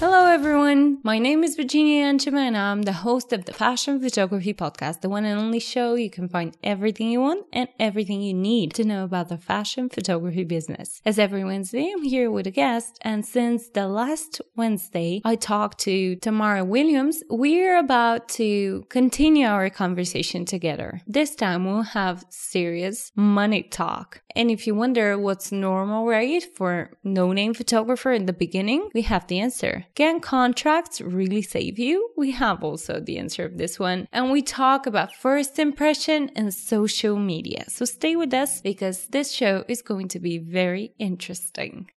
Hello, everyone. My name is Verginiya Yancheva, and I'm the host of the Fashion Photography Podcast, the one and only show you can find everything you want and everything you need to know about the fashion photography business. As every Wednesday, I'm here with a guest, and since the last Wednesday I talked to Tamara Williams, we're about to continue our conversation together. This time we'll have serious money talk. And if you wonder what's normal rate for no name photographer in the beginning, we have the answer. Can contracts really save you? We have also the answer of this one. And we talk about first impression and social media. So stay with us because this show is going to be very interesting.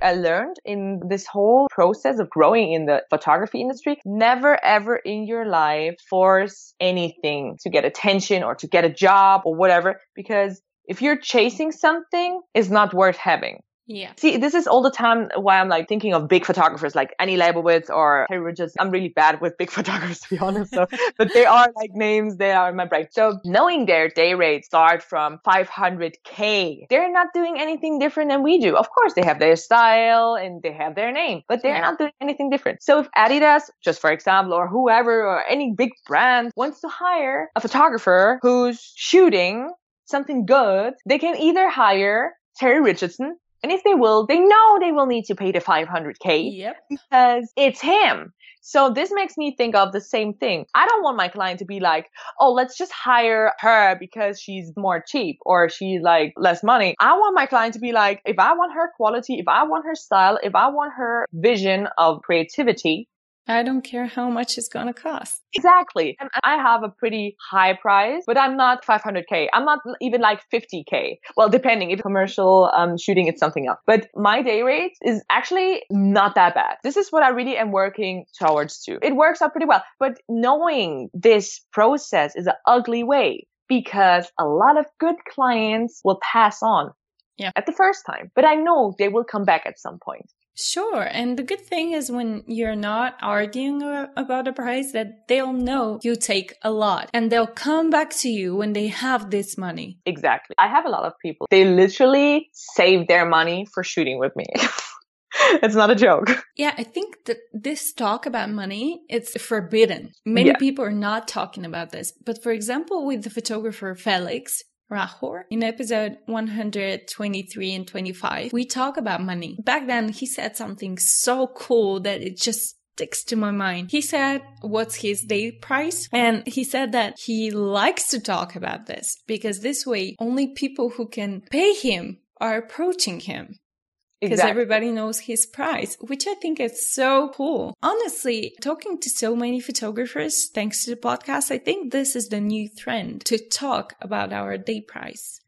I learned in this whole process of growing in the photography industry, never ever in your life force anything to get attention or to get a job or whatever, because if you're chasing something, it's not worth having. Yeah. See, this is all the time why I'm like thinking of big photographers like Annie Leibovitz or Terry Richards. I'm really bad with big photographers to be honest. So, but they are like names, they are in my brain. So knowing their day rates start from 500k, they're not doing anything different than we do. Of course, they have their style and they have their name, but they're Yeah. not doing anything different. So if Adidas, just for example, or whoever or any big brand wants to hire a photographer who's shooting something good, they can either hire Terry Richardson and if they will, they know they will need to pay the 500k Yep. because it's him. So this makes me think of the same thing. I don't want my client to be like, oh, let's just hire her because she's more cheap or she's like less money. I want my client to be like, if I want her quality, if I want her style, if I want her vision of creativity, I don't care how much it's going to cost. Exactly. And I have a pretty high price, but I'm not 500k. I'm not even like 50k. Well, depending if commercial um, shooting it's something else. But my day rate is actually not that bad. This is what I really am working towards too. It works out pretty well. But knowing this process is an ugly way because a lot of good clients will pass on. Yeah. At the first time, but I know they will come back at some point. Sure. And the good thing is when you're not arguing about a price that they'll know you take a lot and they'll come back to you when they have this money. Exactly. I have a lot of people. They literally save their money for shooting with me. it's not a joke. Yeah, I think that this talk about money, it's forbidden. Many Yeah. people are not talking about this. But for example, with the photographer Felix, Rachor, in episode 123 and 25, we talk about money. Back then, he said something so cool that it just sticks to my mind. He said, what's his day price? And he said that he likes to talk about this because this way, only people who can pay him are approaching him because everybody knows his price, which I think is so cool. Honestly, talking to so many photographers thanks to the podcast, I think this is the new trend to talk about our day price.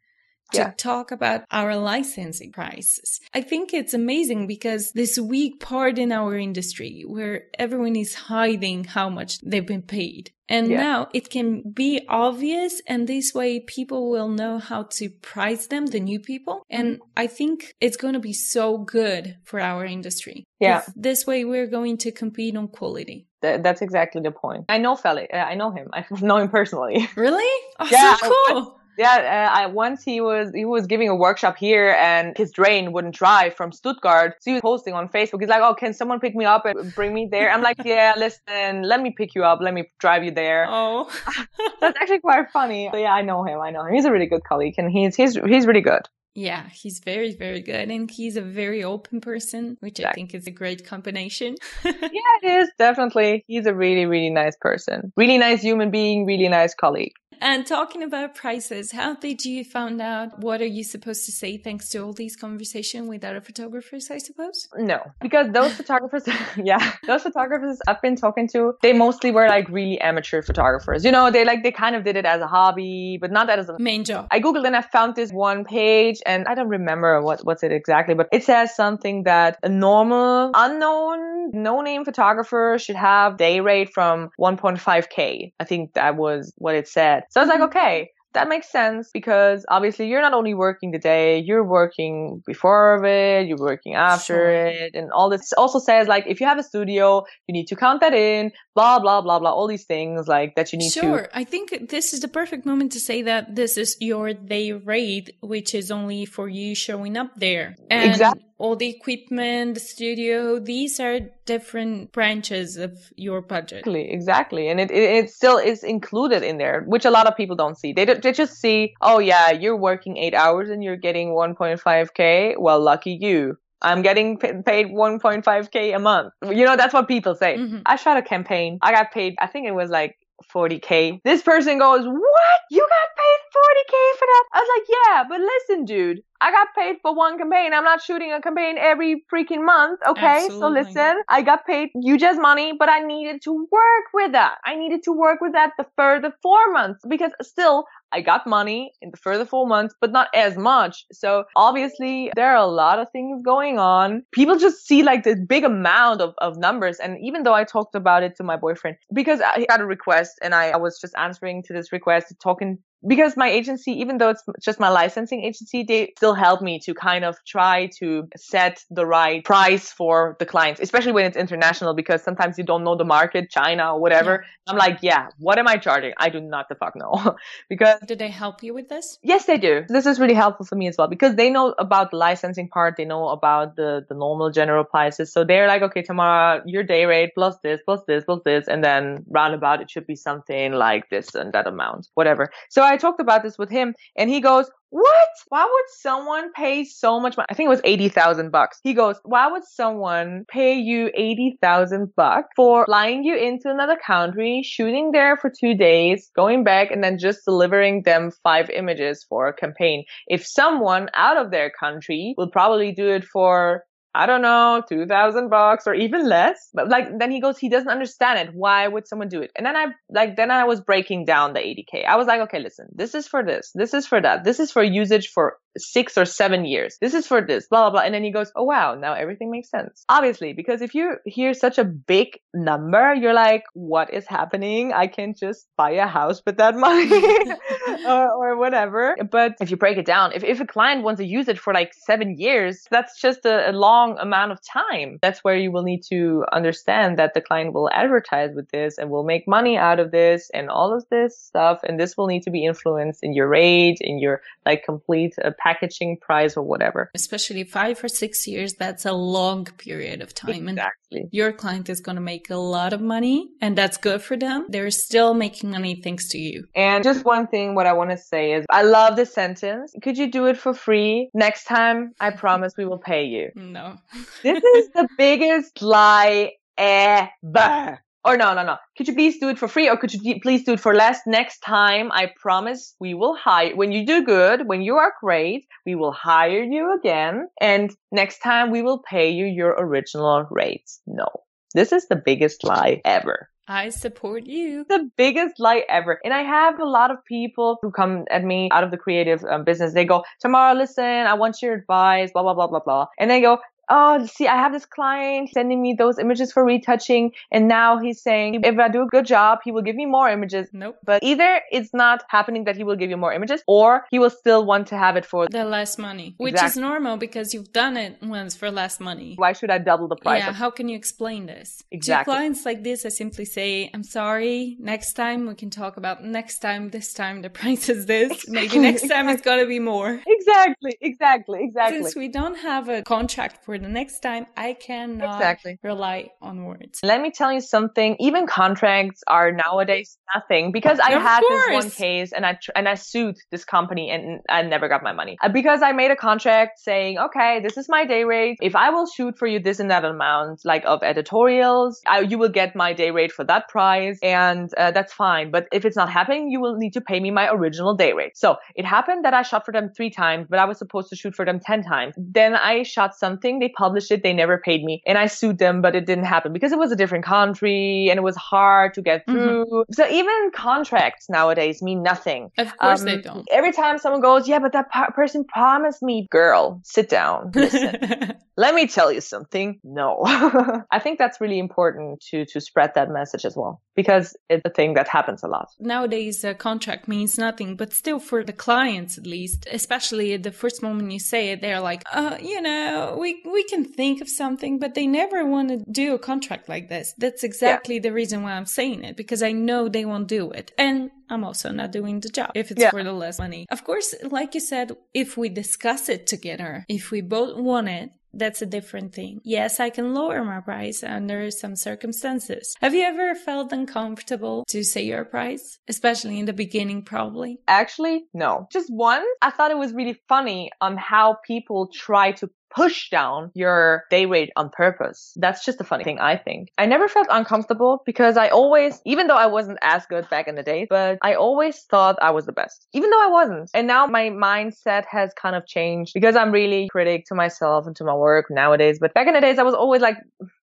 To Yeah. talk about our licensing prices. I think it's amazing because this weak part in our industry where everyone is hiding how much they've been paid. And Yeah. now it can be obvious and this way people will know how to price them, the new people. And mm-hmm. I think it's going to be so good for our industry. Yeah. This way we're going to compete on quality. Th- that's exactly the point. I know Felix. I know him. I know him personally. Really? Oh, Yeah, so cool. Yeah. Uh, I once he was he was giving a workshop here, and his drain wouldn't drive from Stuttgart. So he was posting on Facebook. He's like, "Oh, can someone pick me up and bring me there?" I'm like, "Yeah, listen, let me pick you up. Let me drive you there." Oh. That's actually quite funny. So yeah, I know him. I know him. He's a really good colleague, and he's he's he's really good. Yeah, he's very, very good. And he's a very open person, which I think is a great combination. Yeah, it is definitely. He's a really really nice person. Really nice human being. Really nice colleague. And talking about prices, how did you find out? What are you supposed to say thanks to all these conversations with other photographers, I suppose? No, because those photographers, yeah, those photographers I've been talking to, they mostly were like really amateur photographers. You know, they like, they kind of did it as a hobby, but not that as a. Main job. I googled and I found this one page, and I don't remember what what's it exactly, but it says something that a normal, unknown, no-name photographer should have day rate from 1.5k. I think that was what it said. So I was like, okay, that makes sense because obviously you're not only working the day, you're working before of it, you're working after Sure. it, and all this also says like if you have a studio, you need to count that in, blah blah blah blah, all these things like that you need to. Sure. I think this is the perfect moment to say that this is your day rate, which is only for you showing up there. And Exactly. All the equipment, the studio, these are different branches of your budget. Exactly, exactly. And it, it, it still is included in there, which a lot of people don't see. They, they just see, oh yeah, you're working eight hours and you're getting 1.5k. Well, lucky you. I'm getting paid 1.5k a month. You know, that's what people say. Mm-hmm. I shot a campaign. I got paid, I think it was like 40k. This person goes, What? You got paid 40k for that? I was like, Yeah, but listen, dude, I got paid for one campaign. I'm not shooting a campaign every freaking month. Okay. Absolutely. So listen, I got paid huge as money, but I needed to work with that. I needed to work with that the further four months because still I got money in the further four months, but not as much. So obviously there are a lot of things going on. People just see like this big amount of, of numbers. And even though I talked about it to my boyfriend, because I got a request and I, I was just answering to this request, talking because my agency, even though it's just my licensing agency, they still help me to kind of try to set the right price for the clients, especially when it's international, because sometimes you don't know the market, China or whatever. Yeah. I'm like, yeah, what am I charging? I do not the fuck know. because do they help you with this? Yes, they do. This is really helpful for me as well because they know about the licensing part. They know about the, the normal general prices. So they're like, okay, Tamara, your day rate plus this, plus this, plus this. And then roundabout, it should be something like this and that amount, whatever. So I I talked about this with him and he goes, what? Why would someone pay so much money? I think it was 80,000 bucks. He goes, why would someone pay you 80,000 bucks for flying you into another country, shooting there for two days, going back and then just delivering them five images for a campaign? If someone out of their country will probably do it for I don't know, 2000 bucks or even less. But like, then he goes, he doesn't understand it. Why would someone do it? And then I, like, then I was breaking down the 80K. I was like, okay, listen, this is for this. This is for that. This is for usage for six or seven years. This is for this, blah, blah, blah. And then he goes, oh, wow, now everything makes sense. Obviously, because if you hear such a big number, you're like, what is happening? I can just buy a house with that money or, or whatever. But if you break it down, if, if a client wants to use it for like seven years, that's just a, a long amount of time. That's where you will need to understand that the client will advertise with this and will make money out of this and all of this stuff. And this will need to be influenced in your rate, in your like complete uh, packaging price or whatever. Especially five or six years, that's a long period of time. Exactly. And your client is going to make a lot of money and that's good for them. They're still making money thanks to you. And just one thing, what I want to say is I love the sentence. Could you do it for free? Next time, I promise we will pay you. No this is the biggest lie ever. Or no, no, no. Could you please do it for free or could you please do it for less next time? I promise we will hire, when you do good, when you are great, we will hire you again. And next time we will pay you your original rates. No. This is the biggest lie ever. I support you. The biggest lie ever. And I have a lot of people who come at me out of the creative um, business. They go, Tamara, listen, I want your advice, blah, blah, blah, blah, blah. And they go, oh, see, I have this client sending me those images for retouching. And now he's saying, if I do a good job, he will give me more images. Nope. But either it's not happening that he will give you more images or he will still want to have it for the less money, which exactly. is normal because you've done it once for less money. Why should I double the price? Yeah. How can you explain this? Exactly. To clients like this, I simply say, I'm sorry. Next time we can talk about next time, this time the price is this. Exactly. Maybe next time it's going to be more. Exactly. Exactly. Exactly. Since we don't have a contract for for the next time, I cannot exactly. rely on words. Let me tell you something. Even contracts are nowadays nothing because I had course. this one case and I and I sued this company and I never got my money uh, because I made a contract saying, okay, this is my day rate. If I will shoot for you this and that amount, like of editorials, I, you will get my day rate for that price, and uh, that's fine. But if it's not happening, you will need to pay me my original day rate. So it happened that I shot for them three times, but I was supposed to shoot for them ten times. Then I shot something they published it. They never paid me and I sued them, but it didn't happen because it was a different country and it was hard to get mm-hmm. through. Mm-hmm. So even contracts nowadays mean nothing. Of course um, they don't. Every time someone goes, yeah, but that person promised me, girl, sit down. Listen. Let me tell you something. No. I think that's really important to, to spread that message as well because it's a thing that happens a lot. Nowadays, a contract means nothing, but still for the clients at least, especially at the first moment you say it, they're like, uh, you know, we, we can think of something, but they never want to do a contract like this. That's exactly yeah. the reason why I'm saying it, because I know they won't do it. And I'm also not doing the job if it's yeah. for the less money. Of course, like you said, if we discuss it together, if we both want it, that's a different thing. Yes, I can lower my price under some circumstances. Have you ever felt uncomfortable to say your price, especially in the beginning, probably? Actually, no. Just once, I thought it was really funny on how people try to push down your day rate on purpose. That's just a funny thing, I think. I never felt uncomfortable because I always, even though I wasn't as good back in the day, but I always thought I was the best, even though I wasn't. And now my mindset has kind of changed because I'm really critic to myself and to my work nowadays. But back in the days, I was always like,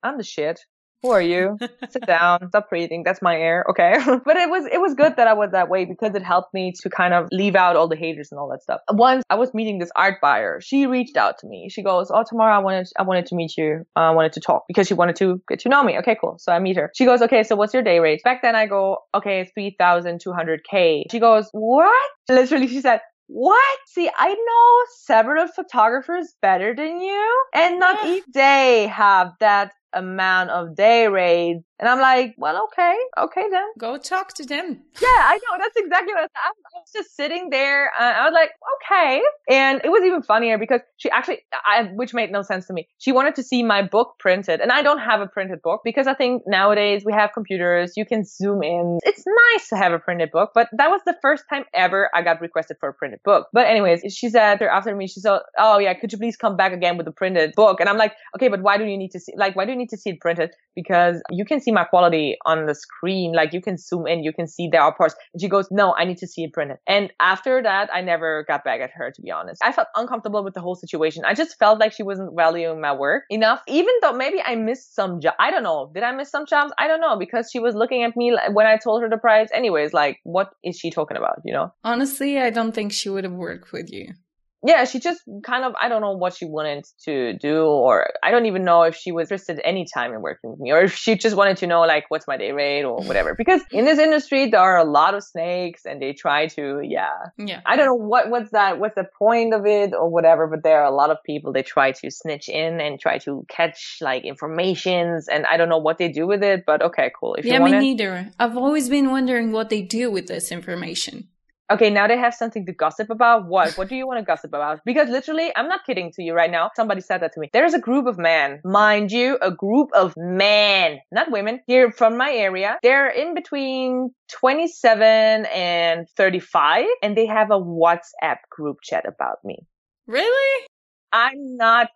I'm the shit who are you? Sit down, stop breathing. That's my air. Okay. but it was, it was good that I was that way because it helped me to kind of leave out all the haters and all that stuff. Once I was meeting this art buyer, she reached out to me. She goes, Oh, Tamara I wanted, I wanted to meet you. Uh, I wanted to talk because she wanted to get to know me. Okay, cool. So I meet her. She goes, Okay, so what's your day rate? Back then I go, Okay, 3,200K. She goes, What? Literally, she said, what? See, I know several photographers better than you, and not yeah. each day have that amount of day rates and I'm like, well, okay, okay then. Go talk to them. Yeah, I know. That's exactly what I was, I was just sitting there. Uh, I was like, okay. And it was even funnier because she actually, I, which made no sense to me. She wanted to see my book printed and I don't have a printed book because I think nowadays we have computers. You can zoom in. It's nice to have a printed book, but that was the first time ever I got requested for a printed book. But anyways, she said after me, she said, oh yeah, could you please come back again with a printed book? And I'm like, okay, but why do you need to see, like, why do you need to see it printed? Because you can see my quality on the screen. Like you can zoom in, you can see there are parts. And she goes, no, I need to see it printed. And after that, I never got back at her, to be honest. I felt uncomfortable with the whole situation. I just felt like she wasn't valuing my work enough, even though maybe I missed some job. I don't know. Did I miss some jobs? I don't know because she was looking at me when I told her the price. Anyways, like, what is she talking about? You know? Honestly, I don't think she would have worked with you yeah, she just kind of, I don't know what she wanted to do, or I don't even know if she was interested any time in working with me, or if she just wanted to know, like, what's my day rate or whatever. Because in this industry, there are a lot of snakes and they try to, yeah. Yeah. I don't know what, what's that, what's the point of it or whatever, but there are a lot of people, they try to snitch in and try to catch like informations and I don't know what they do with it, but okay, cool. If yeah, me neither. I've always been wondering what they do with this information okay, now they have something to gossip about. What? What do you want to gossip about? Because literally, I'm not kidding to you right now. Somebody said that to me. There's a group of men, mind you, a group of men, not women, here from my area. They're in between 27 and 35, and they have a WhatsApp group chat about me. Really? I'm not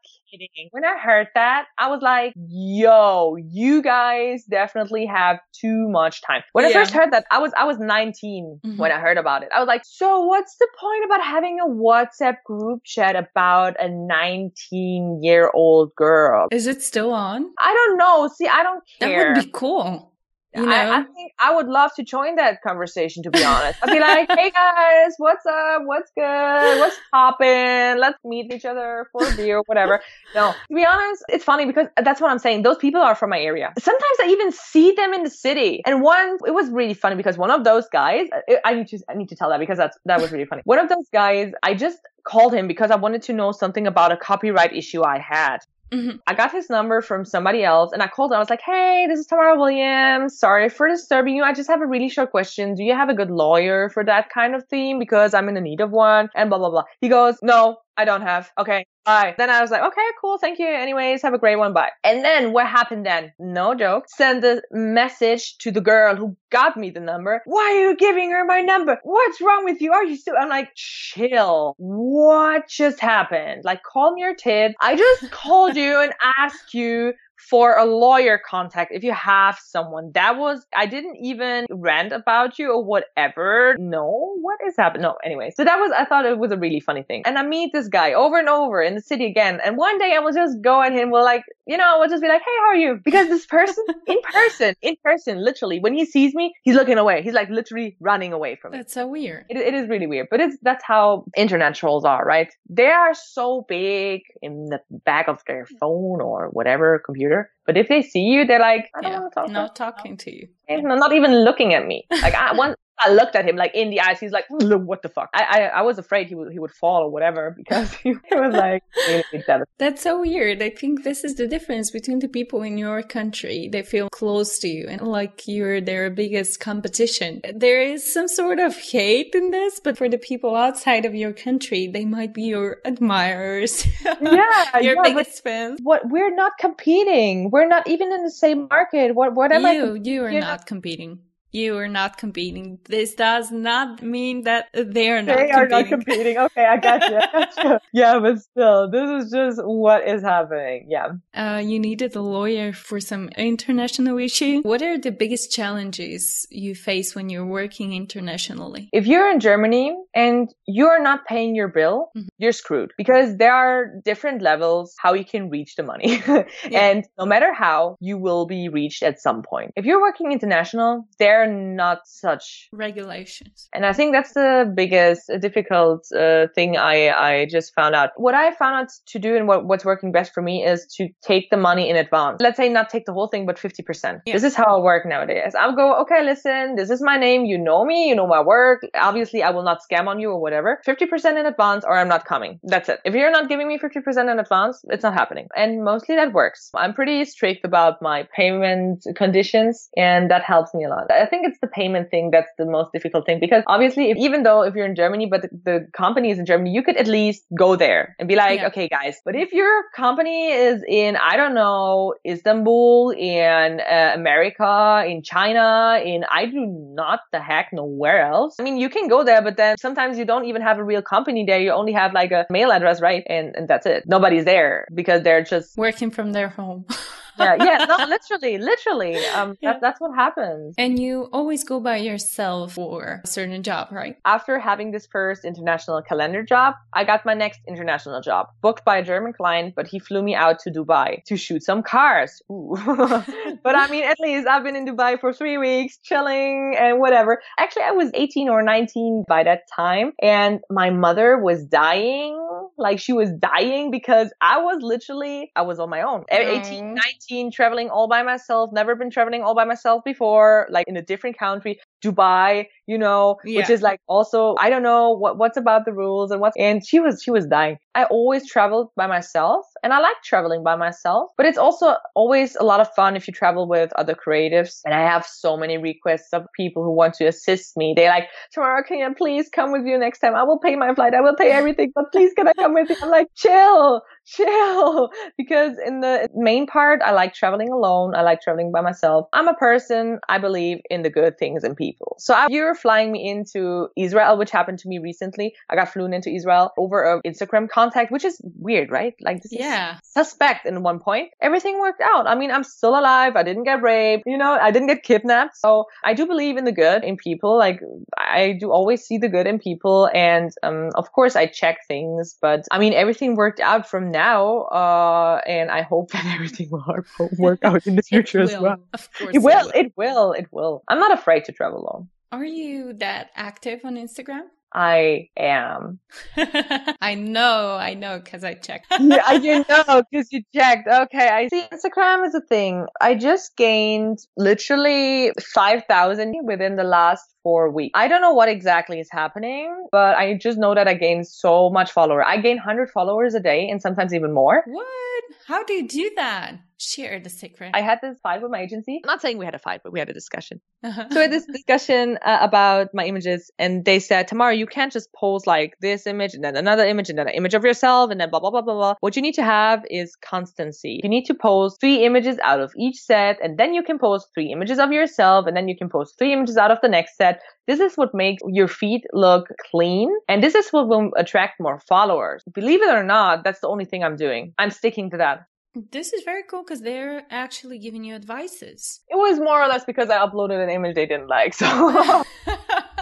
When I heard that, I was like, yo, you guys definitely have too much time. When yeah. I first heard that, I was, I was 19 mm-hmm. when I heard about it. I was like, so what's the point about having a WhatsApp group chat about a 19 year old girl? Is it still on? I don't know. See, I don't care. That would be cool. You know? I, I, think I would love to join that conversation, to be honest. I'd be like, hey guys, what's up? What's good? What's popping? Let's meet each other for a beer, or whatever. No, to be honest, it's funny because that's what I'm saying. Those people are from my area. Sometimes I even see them in the city. And one, it was really funny because one of those guys, I need to, I need to tell that because that's, that was really funny. One of those guys, I just called him because I wanted to know something about a copyright issue I had. Mm-hmm. I got his number from somebody else and I called him. I was like, hey, this is Tamara Williams. Sorry for disturbing you. I just have a really short question. Do you have a good lawyer for that kind of thing? Because I'm in the need of one and blah, blah, blah. He goes, no, I don't have. Okay. Bye. Then I was like, okay, cool. Thank you. Anyways, have a great one. Bye. And then what happened then? No joke. Send a message to the girl who got me the number. Why are you giving her my number? What's wrong with you? Are you still? I'm like, chill. What just happened? Like, calm your tits. I just called you and asked you for a lawyer contact if you have someone. That was, I didn't even rant about you or whatever. No, what is happening? No, anyway. So that was, I thought it was a really funny thing. And I meet this guy over and over in the city again. And one day I was just going him, will like, you know, I will just be like, hey, how are you? Because this person, in person, in person, literally, when he sees me, he's looking away. He's like literally running away from me. That's so weird. It, it is really weird, but it's, that's how internet trolls are, right? They are so big in the back of their mm. phone or whatever computer. But if they see you, they're like, I don't yeah, want to talk. Not talking to you. Not even looking at me. Like I, one I looked at him like in the eyes. He's like, "What the fuck?" I I, I was afraid he would he would fall or whatever because he, was like. That's so weird. I think this is the difference between the people in your country. They feel close to you and like you're their biggest competition. There is some sort of hate in this, but for the people outside of your country, they might be your admirers. Yeah, your yeah, biggest fans. What we're not competing. We're not even in the same market. What what am I? You, you are You're not competing. You are not competing. This does not mean that they are not They competing. are not competing. Okay, I got you. I got you. yeah, but still, this is just what is happening. Yeah. Uh, you needed a lawyer for some international issue. What are the biggest challenges you face when you're working internationally? If you're in Germany and you're not paying your bill, Mhm. you're screwed because there are different levels how you can reach the money. And no matter how, you will be reached at some point. If you're working international, they're not such Regulations. And I think that's the biggest uh, difficult uh, thing I, I just found out. What I found out to do and what, what's working best for me is to take the money in advance. Let's say not take the whole thing, but 50%. Yeah. This is how I work nowadays. I'll go, okay, listen, this is my name. You know me. You know my work. Obviously, I will not scam on you or whatever. 50% in advance or I'm not coming. That's it. If you're not giving me 50% in advance, it's not happening. And mostly that works. I'm pretty strict about my payment conditions and that helps me a lot. I think it's the payment thing that's the most difficult thing because obviously if, even though if you're in Germany but the, the company is in Germany you could at least go there and be like Yeah. okay guys but if your company is in I don't know Istanbul in uh, America in China in I do not the heck nowhere else I mean you can go there but then sometimes you don't even have a real company there you only have like a mail address right and, and that's it nobody's there because they're just Working from their home. yeah yeah no literally literally um that, that's what happens and you always go by yourself for a certain job, right? after having this first international calendar job, I got my next international job, booked by a German client, but he flew me out to Dubai to shoot some cars. Ooh. but I mean, at least I've been in Dubai for three weeks, chilling and whatever. Actually, I was 18 or 19 by that time, and my mother was dying. Like she was dying because I was literally, I was on my own. At mm-hmm. 18, 19, traveling all by myself, never been traveling all by myself before, like in a different country, Dubai, you know, which is like also I don't know what what's about the rules and what's and she was she was dying. I always traveled by myself and I like traveling by myself, but it's also always a lot of fun if you travel with other creatives. And I have so many requests of people who want to assist me. They like, Tamara, can you please come with you next time? I will pay my flight. I will pay everything, but please can I come with you? I'm like, chill, chill. Because in the main part, I like traveling alone. I like traveling by myself. I'm a person, I believe in the good things and people. So I, you're flying me into Israel, which happened to me recently. I got flown into Israel over an Instagram contact, which is weird, right? Like this is Yeah. suspect in one point. Everything worked out. I mean, I'm still alive. I didn't get raped. You know, I didn't get kidnapped. So I do believe in the good in people. Like I do always see the good in people. And, um, of course I check things, but I mean, everything worked out from now. Uh, and I hope that everything will work- out in the future as well. Of course. It will. It will. It will. I'm not afraid to travel alone. Are you that active on Instagram? I am. I know, I know, because I checked. yeah, I didn't know because you checked. Okay, I see. Instagram is a thing. I just gained literally 5,000 within the last four weeks. I don't know what exactly is happening, but I just know that I gained so much follower. I gain 100 followers a day and sometimes even more. What? How do you do that? Share the secret. I had this fight with my agency. I'm not saying we had a fight, but we had a discussion. Uh-huh. So we had this discussion uh, about my images, and they said, Tamara, you can't just post like this image and then another image and then an image of yourself and then blah blah blah blah blah. What you need to have is constancy. You need to post three images out of each set, and then you can post three images of yourself, and then you can post three images out of the next set. This is what makes your feed look clean, and this is what will attract more followers. Believe it or not, that's the only thing I'm doing. I'm sticking to that. This is very cool because they're actually giving you advices. It was more or less because I uploaded an image they didn't like, so.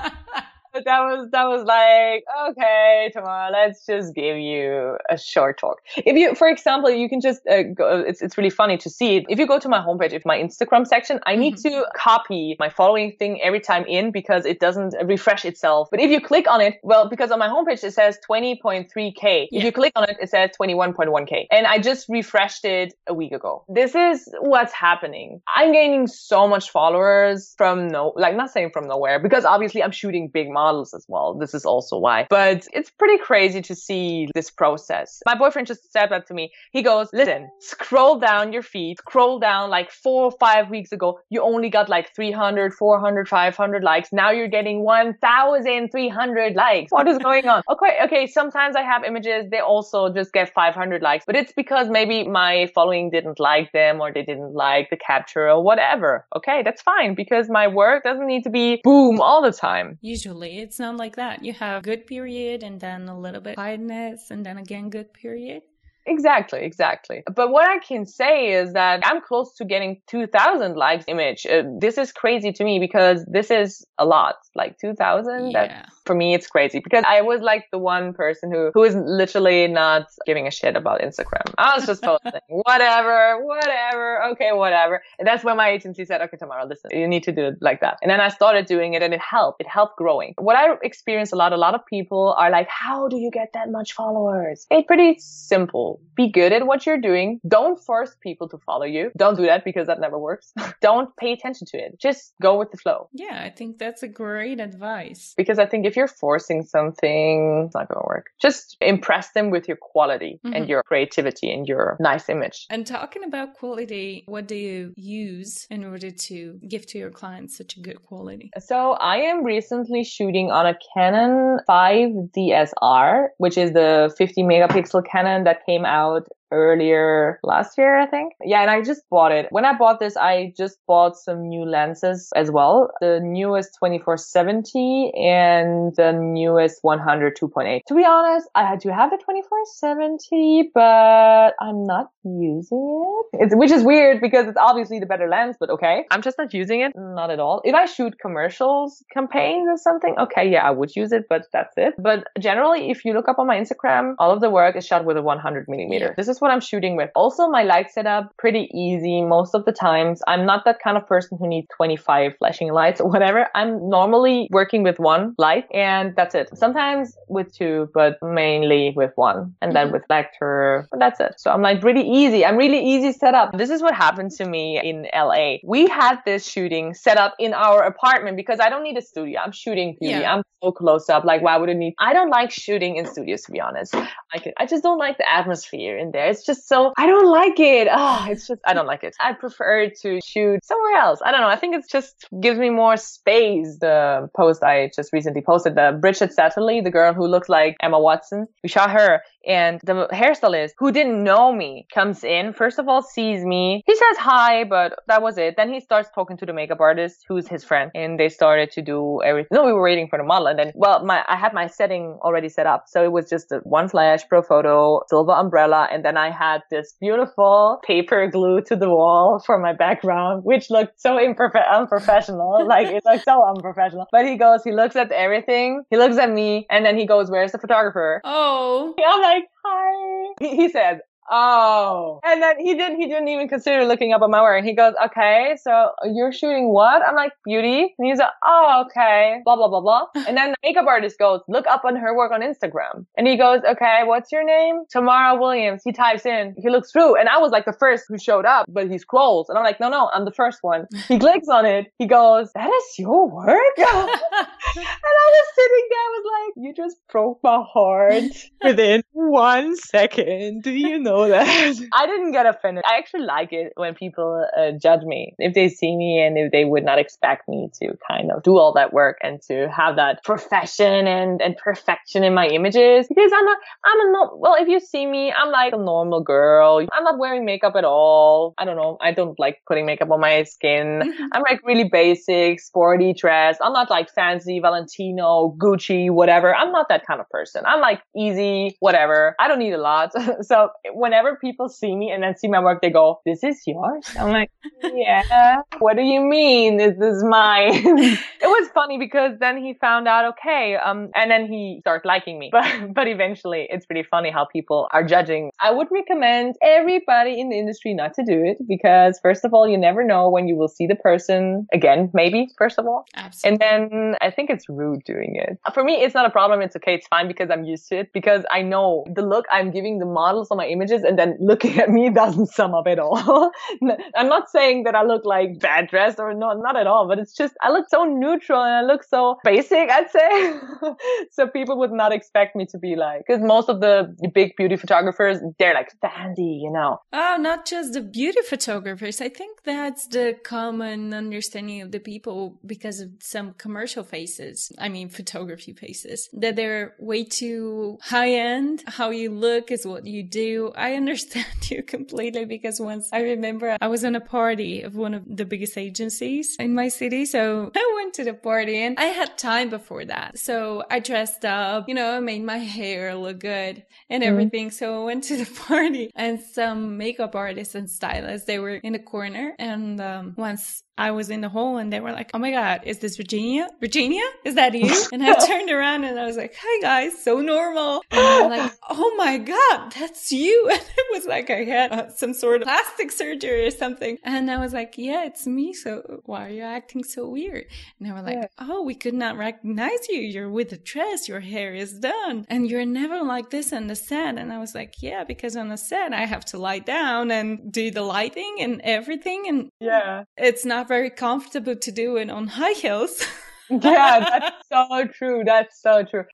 That was that was like okay Tamara let's just give you a short talk. If you for example you can just uh, go, it's, it's really funny to see it. If you go to my homepage if my instagram section i need mm-hmm. to copy my following thing every time in because it doesn't refresh itself. But if you click on it well because on my homepage it says 20.3k yeah. if you click on it it says 21.1k and i just refreshed it a week ago. This is what's happening. I'm gaining so much followers from no like not saying from nowhere because obviously i'm shooting big models as well. This is also why. But it's pretty crazy to see this process. My boyfriend just said that to me. He goes listen scroll down your feed. Scroll down like four or five weeks ago you only got like 300 400 500 likes. Now you're getting 1300 likes. What is going on? Okay okay sometimes i have images. They also just get 500 likes. But it's because maybe my following didn't like them or they didn't like the capture or whatever. Okay that's fine because my work doesn't need to be boom all the time. Usually it's not like that you have good period and then a little bit quietness and then again good period Exactly, exactly. But what I can say is that I'm close to getting 2000 likes image. Uh, this is crazy to me because this is a lot. Like 2000, yeah. For me, it's crazy because I was like the one person who, who is literally not giving a shit about Instagram. I was just posting whatever, whatever. Okay, whatever. And that's when my agency said, okay, Tamara, listen, you need to do it like that. And then I started doing it and it helped. It helped growing. What I experienced a lot, a lot of people are like, how do you get that much followers? It's pretty simple be good at what you're doing. Don't force people to follow you. Don't do that because that never works. Don't pay attention to it. Just go with the flow. Yeah, I think that's a great advice. Because I think if you're forcing something, it's not going to work. Just impress them with your quality mm-hmm. and your creativity and your nice image. And talking about quality, what do you use in order to give to your clients such a good quality? So I am recently shooting on a Canon 5DSR, which is the 50 megapixel Canon that came out earlier last year, I think. Yeah, and I just bought it. When I bought this, I just bought some new lenses as well. The newest 2470 and the newest 100 2.8. To be honest, I had to have the 2470, but I'm not using it. It's, which is weird because it's obviously the better lens, but okay. I'm just not using it. Not at all. If I shoot commercials, campaigns or something, okay, yeah, I would use it, but that's it. But generally, if you look up on my Instagram, all of the work is shot with a 100 millimeter. This is what I'm shooting with. Also, my light setup, pretty easy most of the times. I'm not that kind of person who needs 25 flashing lights or whatever. I'm normally working with one light and that's it. Sometimes with two, but mainly with one. And then mm-hmm. with but that's it. So I'm like really easy. I'm really easy setup. This is what happened to me in LA. We had this shooting set up in our apartment because I don't need a studio. I'm shooting beauty. Yeah. I'm so close up. Like, why would I need? I don't like shooting in studios, to be honest. I I just don't like the atmosphere in there. It's just so, I don't like it. Oh, it's just, I don't like it. I prefer to shoot somewhere else. I don't know. I think it just gives me more space. The post I just recently posted, the Bridget Satterley, the girl who looks like Emma Watson, we shot her and the hairstylist who didn't know me comes in, first of all, sees me. He says hi, but that was it. Then he starts talking to the makeup artist who's his friend and they started to do everything. No, we were waiting for the model and then, well, my, I had my setting already set up. So it was just one flash Profoto, silver umbrella. And then I had this beautiful paper glue to the wall for my background, which looked so imperfect, unprofessional. like it looked so unprofessional. But he goes, he looks at everything. He looks at me and then he goes, where's the photographer? Oh. I'm like, hi. He, he said, Oh. And then he didn't, he didn't even consider looking up at my work. He goes, okay, so you're shooting what? I'm like, beauty. And he's like, oh, okay, blah, blah, blah, blah. and then the makeup artist goes, look up on her work on Instagram. And he goes, okay, what's your name? Tamara Williams. He types in, he looks through. And I was like the first who showed up, but he scrolls. And I'm like, no, no, I'm the first one. He clicks on it. He goes, that is your work? and I was sitting there, I was like, you just broke my heart within one second. Do you know? Know that. I didn't get offended. I actually like it when people uh, judge me. If they see me and if they would not expect me to kind of do all that work and to have that profession and, and perfection in my images. Because I'm not, I'm a no, well, if you see me, I'm like a normal girl. I'm not wearing makeup at all. I don't know. I don't like putting makeup on my skin. I'm like really basic, sporty dress. I'm not like fancy Valentino, Gucci, whatever. I'm not that kind of person. I'm like easy, whatever. I don't need a lot. so whenever people see me and then see my work, they go, "This is yours." I'm like, "Yeah." what do you mean? This is mine? it was funny because then he found out, okay, um, and then he started liking me. But but eventually, it's pretty funny how people are judging. I would recommend everybody in the industry not to do it because first of all, you never know when you will see the person again. Maybe first of all, Absolutely. and then I think it's rude doing it. For me, it's not a problem. It's okay. It's fine because I'm used to it because I know the look I'm giving the models on my images and then looking at me doesn't sum up at all. I'm not saying that I look like bad dressed or no, not at all, but it's just I look so neutral and I look so basic, I'd say. so people would not expect me to be like, because most of the big beauty photographers, they're like fancy, you know. Oh, not just the beauty photographers. I think that's the common understanding of the people because of some commercial faces. I mean, photography faces that they're way too high end. How you look is what you do. I understand you completely because once I remember I was on a party of one of the biggest agencies in my city. So I went to the party and I had time before that. So I dressed up, you know, I made my hair look good and everything. So I went to the party and some makeup artists and stylists, they were in the corner. And um, once I was in the hall and they were like, Oh my God, is this Verginiya? Verginiya? Is that you? And I turned around and I was like, Hi guys, so normal. And were like, Oh my God, that's you. And it was like I had uh, some sort of plastic surgery or something. And I was like, Yeah, it's me. So why are you acting so weird? And they were like, Yeah. Oh, we could not recognize you. You're with a dress. Your hair is done. And you're never like this on the set. And I was like, Yeah, because on the set, I have to lie down and do the lighting and everything. And Yeah. it's not very comfortable to do it on high heels. Yeah, that's so true. That's so true.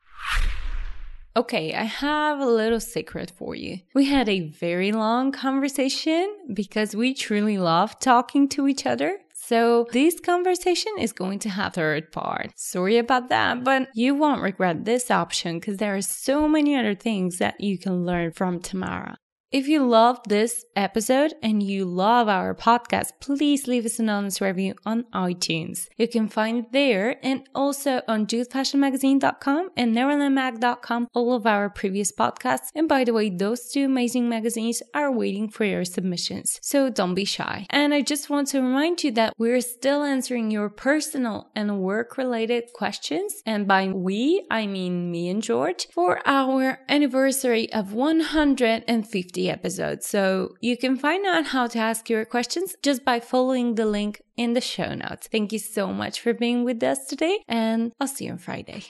Okay, I have a little secret for you. We had a very long conversation because we truly love talking to each other. So this conversation is going to have a third part. Sorry about that, but you won't regret this option because there are so many other things that you can learn from Tamara. If you loved this episode and you love our podcast, please leave us an honest review on iTunes. You can find there and also on youthfashionmagazine.com and neverlandmag.com all of our previous podcasts. And by the way, those two amazing magazines are waiting for your submissions. So don't be shy. And I just want to remind you that we're still answering your personal and work related questions. And by we, I mean me and George for our anniversary of 150 episodes. So you can find out how to ask your questions just by following the link in the show notes. Thank you so much for being with us today, and I'll see you on Friday.